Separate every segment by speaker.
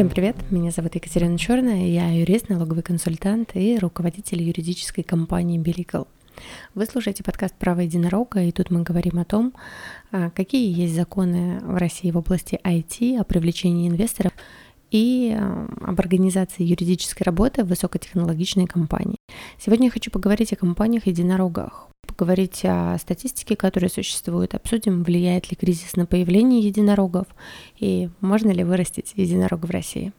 Speaker 1: Всем привет, меня зовут Екатерина Черная, я юрист, налоговый консультант и руководитель юридической компании Беликал. Вы слушаете подкаст «Право единорога», и тут мы говорим о том, а, какие есть законы в России в области IT, о привлечении инвесторов и а, об организации юридической работы в высокотехнологичной компании. Сегодня я хочу поговорить о компаниях-единорогах, поговорить о статистике, которая существует, обсудим, влияет ли кризис на появление единорогов и можно ли вырастить единорога в России.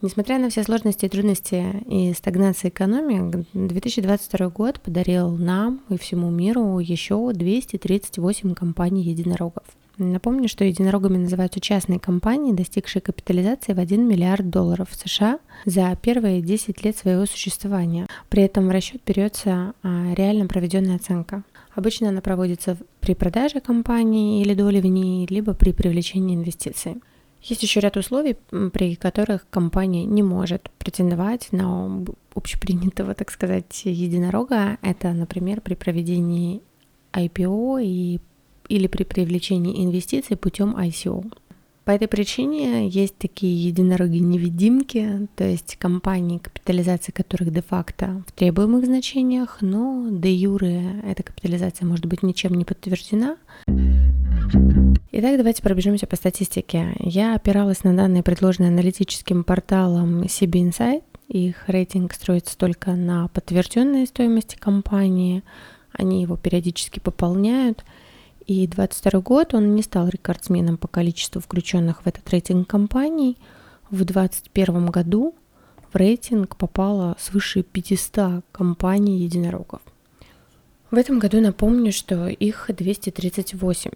Speaker 1: Несмотря на все сложности и трудности и стагнации экономии, 2022 год подарил нам и всему миру еще 238 компаний единорогов – Напомню, что единорогами называются частные компании, достигшие капитализации в 1 миллиард долларов в США за первые 10 лет своего существования. При этом в расчет берется а, реально проведенная оценка. Обычно она проводится при продаже компании или доли в ней, либо при привлечении инвестиций. Есть еще ряд условий, при которых компания не может претендовать на общепринятого, так сказать, единорога. Это, например, при проведении IPO и или при привлечении инвестиций путем ICO. По этой причине есть такие единороги-невидимки, то есть компании, капитализация которых де-факто в требуемых значениях, но де юре эта капитализация может быть ничем не подтверждена. Итак, давайте пробежимся по статистике. Я опиралась на данные, предложенные аналитическим порталом CB Insight. Их рейтинг строится только на подтвержденной стоимости компании. Они его периодически пополняют – и 22 год он не стал рекордсменом по количеству включенных в этот рейтинг компаний. В 2021 году в рейтинг попало свыше 500 компаний единорогов. В этом году напомню, что их 238.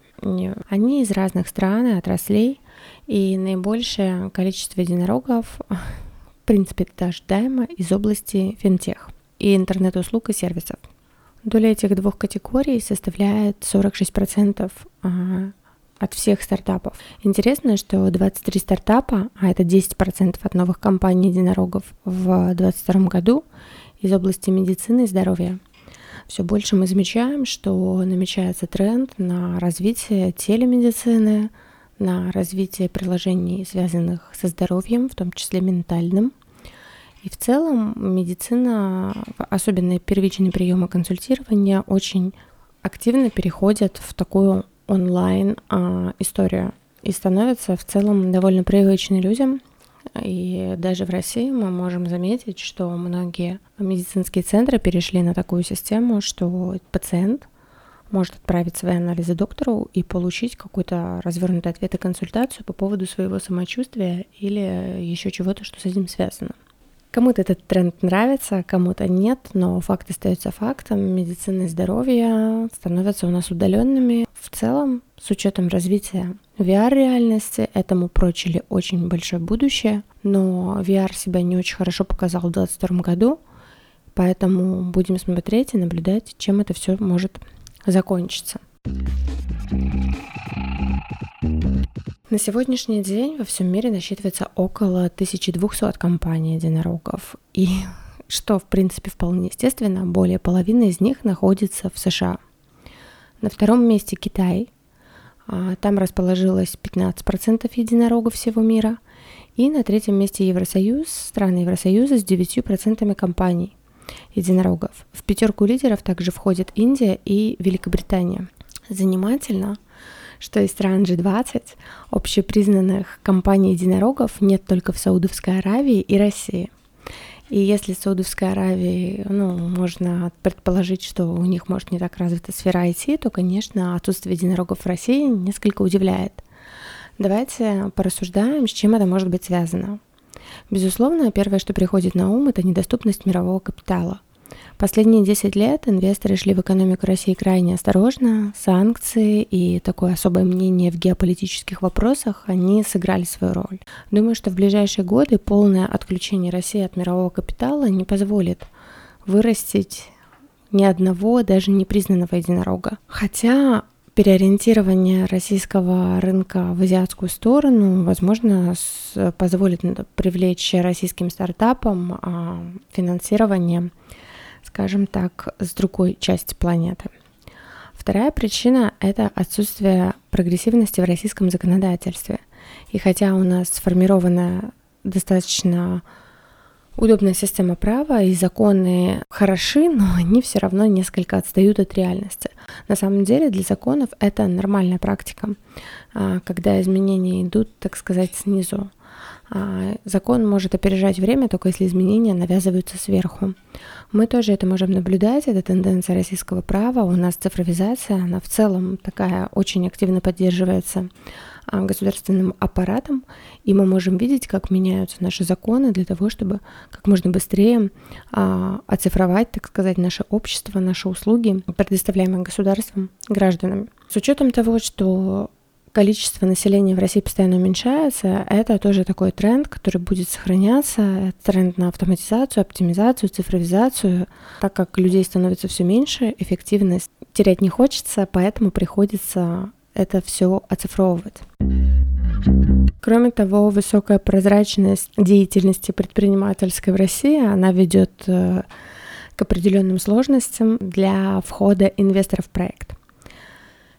Speaker 1: Они из разных стран и отраслей, и наибольшее количество единорогов, в принципе, это ожидаемо из области финтех и интернет-услуг и сервисов – Доля этих двух категорий составляет 46% а, от всех стартапов. Интересно, что 23 стартапа, а это 10% от новых компаний единорогов в 2022 году из области медицины и здоровья. Все больше мы замечаем, что намечается тренд на развитие телемедицины, на развитие приложений, связанных со здоровьем, в том числе ментальным – и в целом медицина, особенно первичные приемы консультирования, очень активно переходят в такую онлайн а, историю и становятся в целом довольно привычны людям. И даже в России мы можем заметить, что многие медицинские центры перешли на такую систему, что пациент может отправить свои анализы доктору и получить какой-то развернутый ответ и консультацию по поводу своего самочувствия или еще чего-то, что с этим связано. Кому-то этот тренд нравится, кому-то нет, но факт остается фактом. Медицина и здоровье становятся у нас удаленными. В целом, с учетом развития VR-реальности, этому прочили очень большое будущее, но VR себя не очень хорошо показал в 2022 году, поэтому будем смотреть и наблюдать, чем это все может закончиться. На сегодняшний день во всем мире насчитывается около 1200 компаний единорогов. И что, в принципе, вполне естественно, более половины из них находится в США. На втором месте Китай. А, там расположилось 15% единорогов всего мира. И на третьем месте Евросоюз, страны Евросоюза с 9% компаний единорогов. В пятерку лидеров также входят Индия и Великобритания. Занимательно, что из стран G20 общепризнанных компаний единорогов нет только в Саудовской Аравии и России. И если в Саудовской Аравии, ну, можно предположить, что у них, может, не так развита сфера IT, то, конечно, отсутствие единорогов в России несколько удивляет. Давайте порассуждаем, с чем это может быть связано. Безусловно, первое, что приходит на ум, это недоступность мирового капитала. Последние 10 лет инвесторы шли в экономику России крайне осторожно. Санкции и такое особое мнение в геополитических вопросах, они сыграли свою роль. Думаю, что в ближайшие годы полное отключение России от мирового капитала не позволит вырастить ни одного, даже непризнанного единорога. Хотя переориентирование российского рынка в азиатскую сторону, возможно, позволит привлечь российским стартапам а, финансирование скажем так, с другой части планеты. Вторая причина – это отсутствие прогрессивности в российском законодательстве. И хотя у нас сформирована достаточно удобная система права и законы хороши, но они все равно несколько отстают от реальности. На самом деле для законов это нормальная практика, а, когда изменения идут, так сказать, снизу. А, закон может опережать время, только если изменения навязываются сверху. Мы тоже это можем наблюдать, это тенденция российского права. У нас цифровизация, она в целом такая очень активно поддерживается а, государственным аппаратом, и мы можем видеть, как меняются наши законы для того, чтобы как можно быстрее а, оцифровать, так сказать, наше общество, наши услуги, предоставляемые государством гражданам. С учетом того, что количество населения в России постоянно уменьшается, это тоже такой тренд, который будет сохраняться, это тренд на автоматизацию, оптимизацию, цифровизацию. Так как людей становится все меньше, эффективность терять не хочется, поэтому приходится это все оцифровывать. Кроме того, высокая прозрачность деятельности предпринимательской в России, она ведет э, к определенным сложностям для входа инвесторов в проект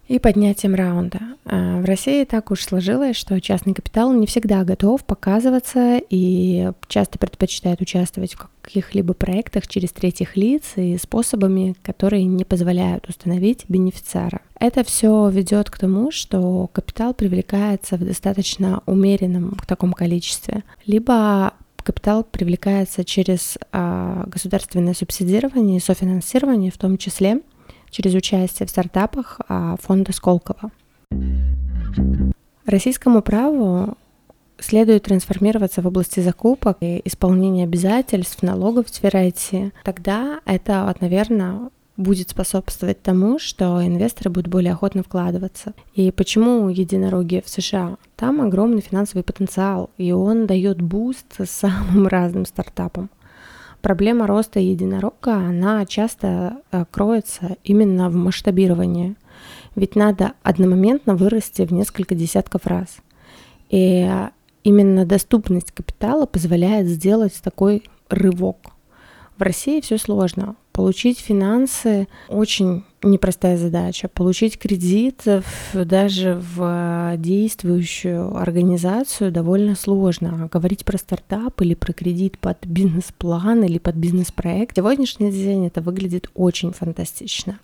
Speaker 1: и поднятием раунда. А, в России так уж сложилось, что частный капитал не всегда готов показываться и часто предпочитает участвовать в каких-либо проектах через третьих лиц и способами, которые не позволяют установить бенефициара. Это все ведет к тому, что капитал привлекается в достаточно умеренном в таком количестве, либо капитал привлекается через а, государственное субсидирование и софинансирование в том числе, через участие в стартапах а, фонда Сколково. Российскому праву следует трансформироваться в области закупок и исполнения обязательств, налогов в сфере IT. Тогда это, наверное, будет способствовать тому, что инвесторы будут более охотно вкладываться. И почему единороги в США? Там огромный финансовый потенциал, и он дает буст самым разным стартапам проблема роста единорога, она часто э, кроется именно в масштабировании. Ведь надо одномоментно вырасти в несколько десятков раз. И именно доступность капитала позволяет сделать такой рывок. В России все сложно. Получить финансы очень непростая задача. Получить кредит даже в действующую организацию довольно сложно. А говорить про стартап или про кредит под бизнес-план или под бизнес-проект, сегодняшний день это выглядит очень фантастично.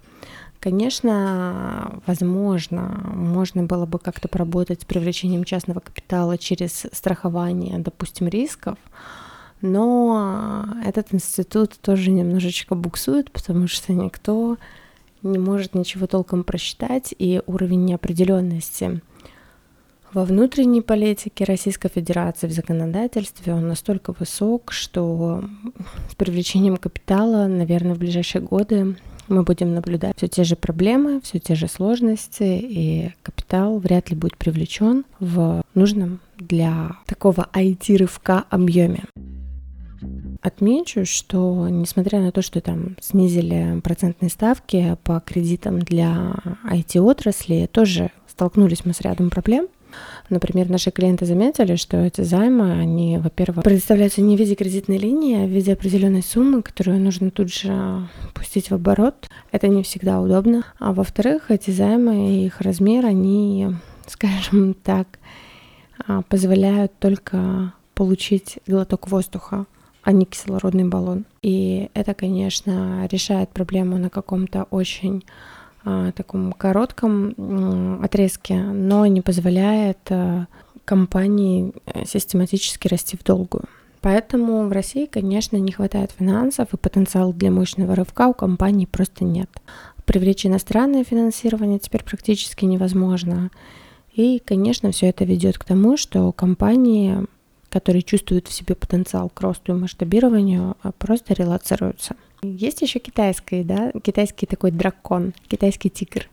Speaker 1: Конечно, возможно, можно было бы как-то поработать с привлечением частного капитала через страхование, допустим, рисков, но этот институт тоже немножечко буксует, потому что никто не может ничего толком просчитать, и уровень неопределенности во внутренней политике Российской Федерации, в законодательстве, он настолько высок, что с привлечением капитала, наверное, в ближайшие годы мы будем наблюдать все те же проблемы, все те же сложности, и капитал вряд ли будет привлечен в нужном для такого IT-рывка объеме. Отмечу, что несмотря на то, что там снизили процентные ставки по кредитам для IT-отрасли, тоже столкнулись мы с рядом проблем. Например, наши клиенты заметили, что эти займы, они, во-первых, предоставляются не в виде кредитной линии, а в виде определенной суммы, которую нужно тут же пустить в оборот. Это не всегда удобно. А во-вторых, эти займы и их размер, они, скажем так, а, позволяют только получить глоток воздуха а не кислородный баллон. И это, конечно, решает проблему на каком-то очень а, таком коротком а, отрезке, но не позволяет а, компании э, систематически расти в долгую. Поэтому в России, конечно, не хватает финансов, и потенциал для мощного рывка у компании просто нет. Привлечь иностранное финансирование теперь практически невозможно. И, конечно, все это ведет к тому, что компании которые чувствуют в себе потенциал к росту и масштабированию, а просто релацируются. Есть еще китайский, да, китайский такой дракон, китайский тигр.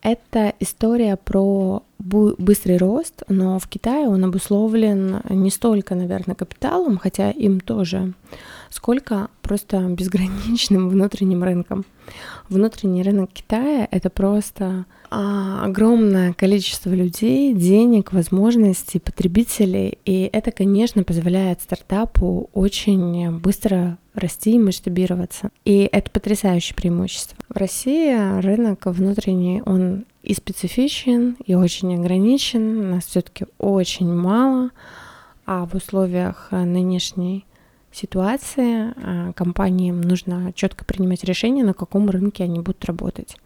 Speaker 1: Это история про быстрый рост, но в Китае он обусловлен не столько, наверное, капиталом, хотя им тоже, сколько просто безграничным внутренним рынком. Внутренний рынок Китая — это просто а, огромное количество людей, денег, возможностей, потребителей, и это, конечно, позволяет стартапу очень быстро расти и масштабироваться. И это потрясающее преимущество. В России рынок внутренний, он и специфичен, и очень ограничен. Нас все-таки очень мало, а в условиях нынешней ситуации а, компаниям нужно четко принимать решение, на каком рынке они будут работать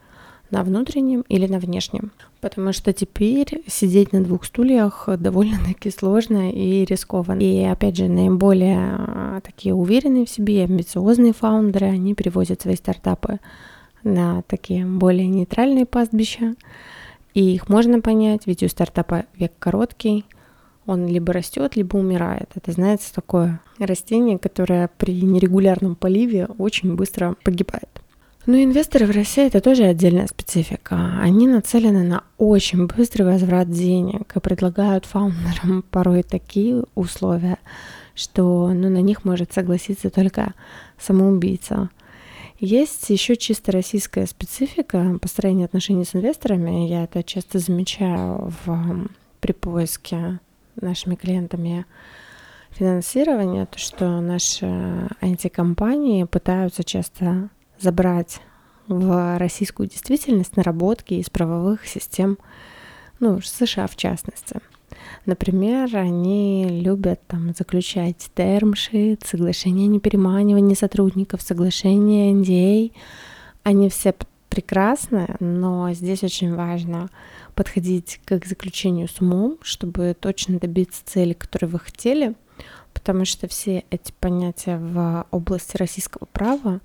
Speaker 1: на внутреннем или на внешнем. Потому что теперь сидеть на двух стульях довольно-таки сложно и рискованно. И опять же, наиболее а, такие уверенные в себе, амбициозные фаундеры, они перевозят свои стартапы на такие более нейтральные пастбища. И их можно понять, ведь у стартапа век короткий, он либо растет, либо умирает. Это, знаете, такое растение, которое при нерегулярном поливе очень быстро погибает. Но инвесторы в России это тоже отдельная специфика. Они нацелены на очень быстрый возврат денег и предлагают фаундерам порой такие условия, что ну, на них может согласиться только самоубийца. Есть еще чисто российская специфика построения отношений с инвесторами. Я это часто замечаю в, при поиске нашими клиентами финансирования, то что наши антикомпании пытаются часто забрать в российскую действительность наработки из правовых систем, ну, США в частности. Например, они любят там заключать термшит, соглашение о непереманивании сотрудников, соглашение NDA. Они все прекрасны, но здесь очень важно подходить к заключению с умом, чтобы точно добиться цели, которую вы хотели, потому что все эти понятия в области российского права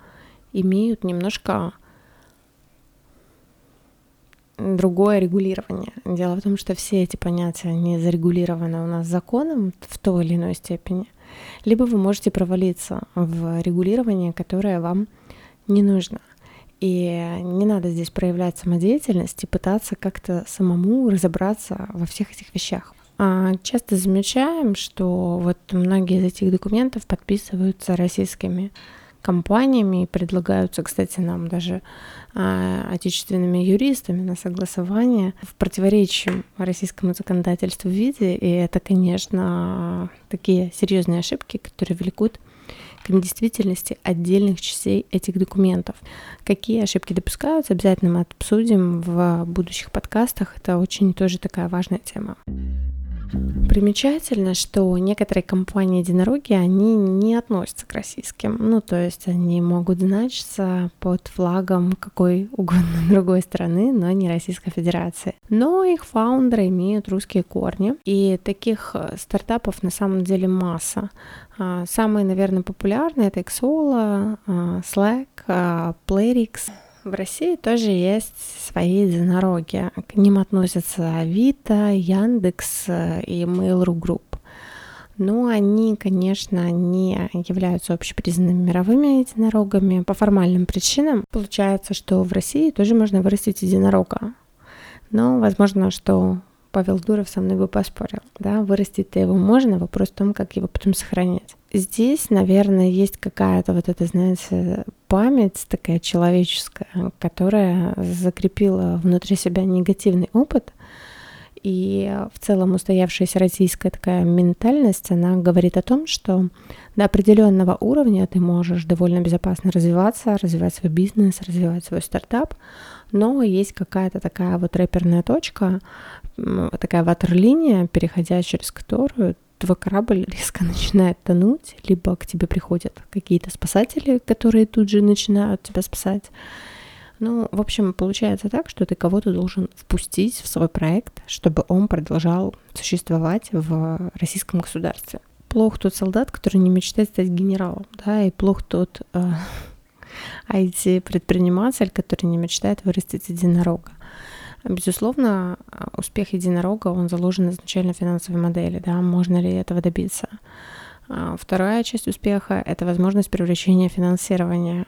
Speaker 1: имеют немножко другое регулирование. Дело в том, что все эти понятия не зарегулированы у нас законом в той или иной степени. Либо вы можете провалиться в регулирование, которое вам не нужно. И не надо здесь проявлять самодеятельность и пытаться как-то самому разобраться во всех этих вещах. А часто замечаем, что вот многие из этих документов подписываются российскими компаниями и предлагаются, кстати, нам даже а, отечественными юристами на согласование в противоречии российскому законодательству в виде, и это, конечно, такие серьезные ошибки, которые влекут к недействительности отдельных частей этих документов. Какие ошибки допускаются, обязательно мы обсудим в будущих подкастах. Это очень тоже такая важная тема. Примечательно, что некоторые компании-единороги, они не относятся к российским. Ну, то есть они могут значиться под флагом какой угодно другой страны, но не Российской Федерации. Но их фаундеры имеют русские корни, и таких э, стартапов на самом деле масса. А, самые, наверное, популярные это Xolo, а, Slack, а, Playrix. В России тоже есть свои единороги. К ним относятся Авито, Яндекс э, и Mail.ru Group. Но они, конечно, не являются общепризнанными мировыми единорогами по формальным причинам. Получается, что в России тоже можно вырастить единорога. Но возможно, что Павел Дуров со мной бы поспорил. Да, вырастить-то его можно, вопрос в том, как его потом сохранять. Здесь, наверное, есть какая-то вот эта, знаете, память такая человеческая, которая закрепила внутри себя негативный опыт, и в целом устоявшаяся российская такая ментальность, она говорит о том, что до определенного уровня ты можешь довольно безопасно развиваться, развивать свой бизнес, развивать свой стартап, но есть какая-то такая вот рэперная точка, такая ватерлиния, переходя через которую твой корабль резко начинает тонуть, либо к тебе приходят какие-то спасатели, которые тут же начинают тебя спасать. Ну, в общем, получается так, что ты кого-то должен впустить в свой проект, чтобы он продолжал существовать в российском государстве. Плох тот солдат, который не мечтает стать генералом, да, и плох тот э, IT-предприниматель, который не мечтает вырастить единорога. Безусловно, успех единорога, он заложен изначально в финансовой модели, да, можно ли этого добиться. А, вторая часть успеха — это возможность привлечения финансирования,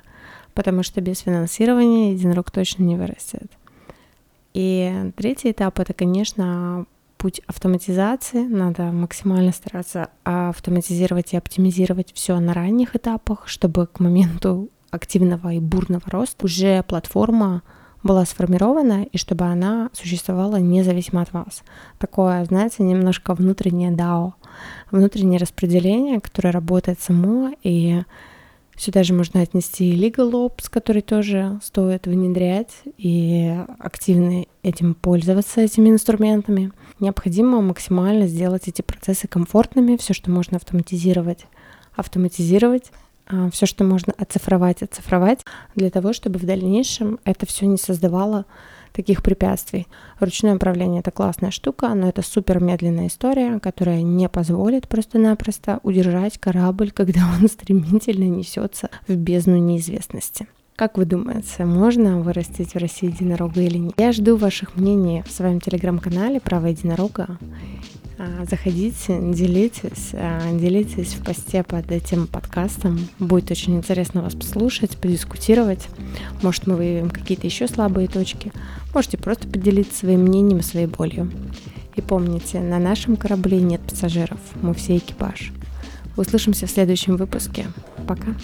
Speaker 1: потому что без финансирования единорог точно не вырастет. И третий этап — это, конечно, путь автоматизации. Надо максимально стараться автоматизировать и оптимизировать все на ранних этапах, чтобы к моменту активного и бурного роста уже платформа была сформирована и чтобы она существовала независимо от вас. Такое, знаете, немножко внутреннее DAO, внутреннее распределение, которое работает само и Сюда же можно отнести Legal Ops, который тоже стоит внедрять и активно этим пользоваться, этими инструментами. Необходимо максимально сделать эти процессы комфортными, все, что можно автоматизировать, автоматизировать, все, что можно оцифровать, оцифровать, для того, чтобы в дальнейшем это все не создавало таких препятствий. Ручное управление это классная штука, но это супер медленная история, которая не позволит просто-напросто удержать корабль, когда он стремительно несется в бездну неизвестности. Как вы думаете, можно вырастить в России единорога или нет? Я жду ваших мнений в своем телеграм-канале «Право единорога». А, заходите, делитесь, а, делитесь в посте под этим подкастом. Будет очень интересно вас послушать, подискутировать. Может, мы выявим какие-то еще слабые точки. Можете просто поделиться своим мнением, своей болью. И помните, на нашем корабле нет пассажиров, мы все экипаж. Услышимся в следующем выпуске. Пока.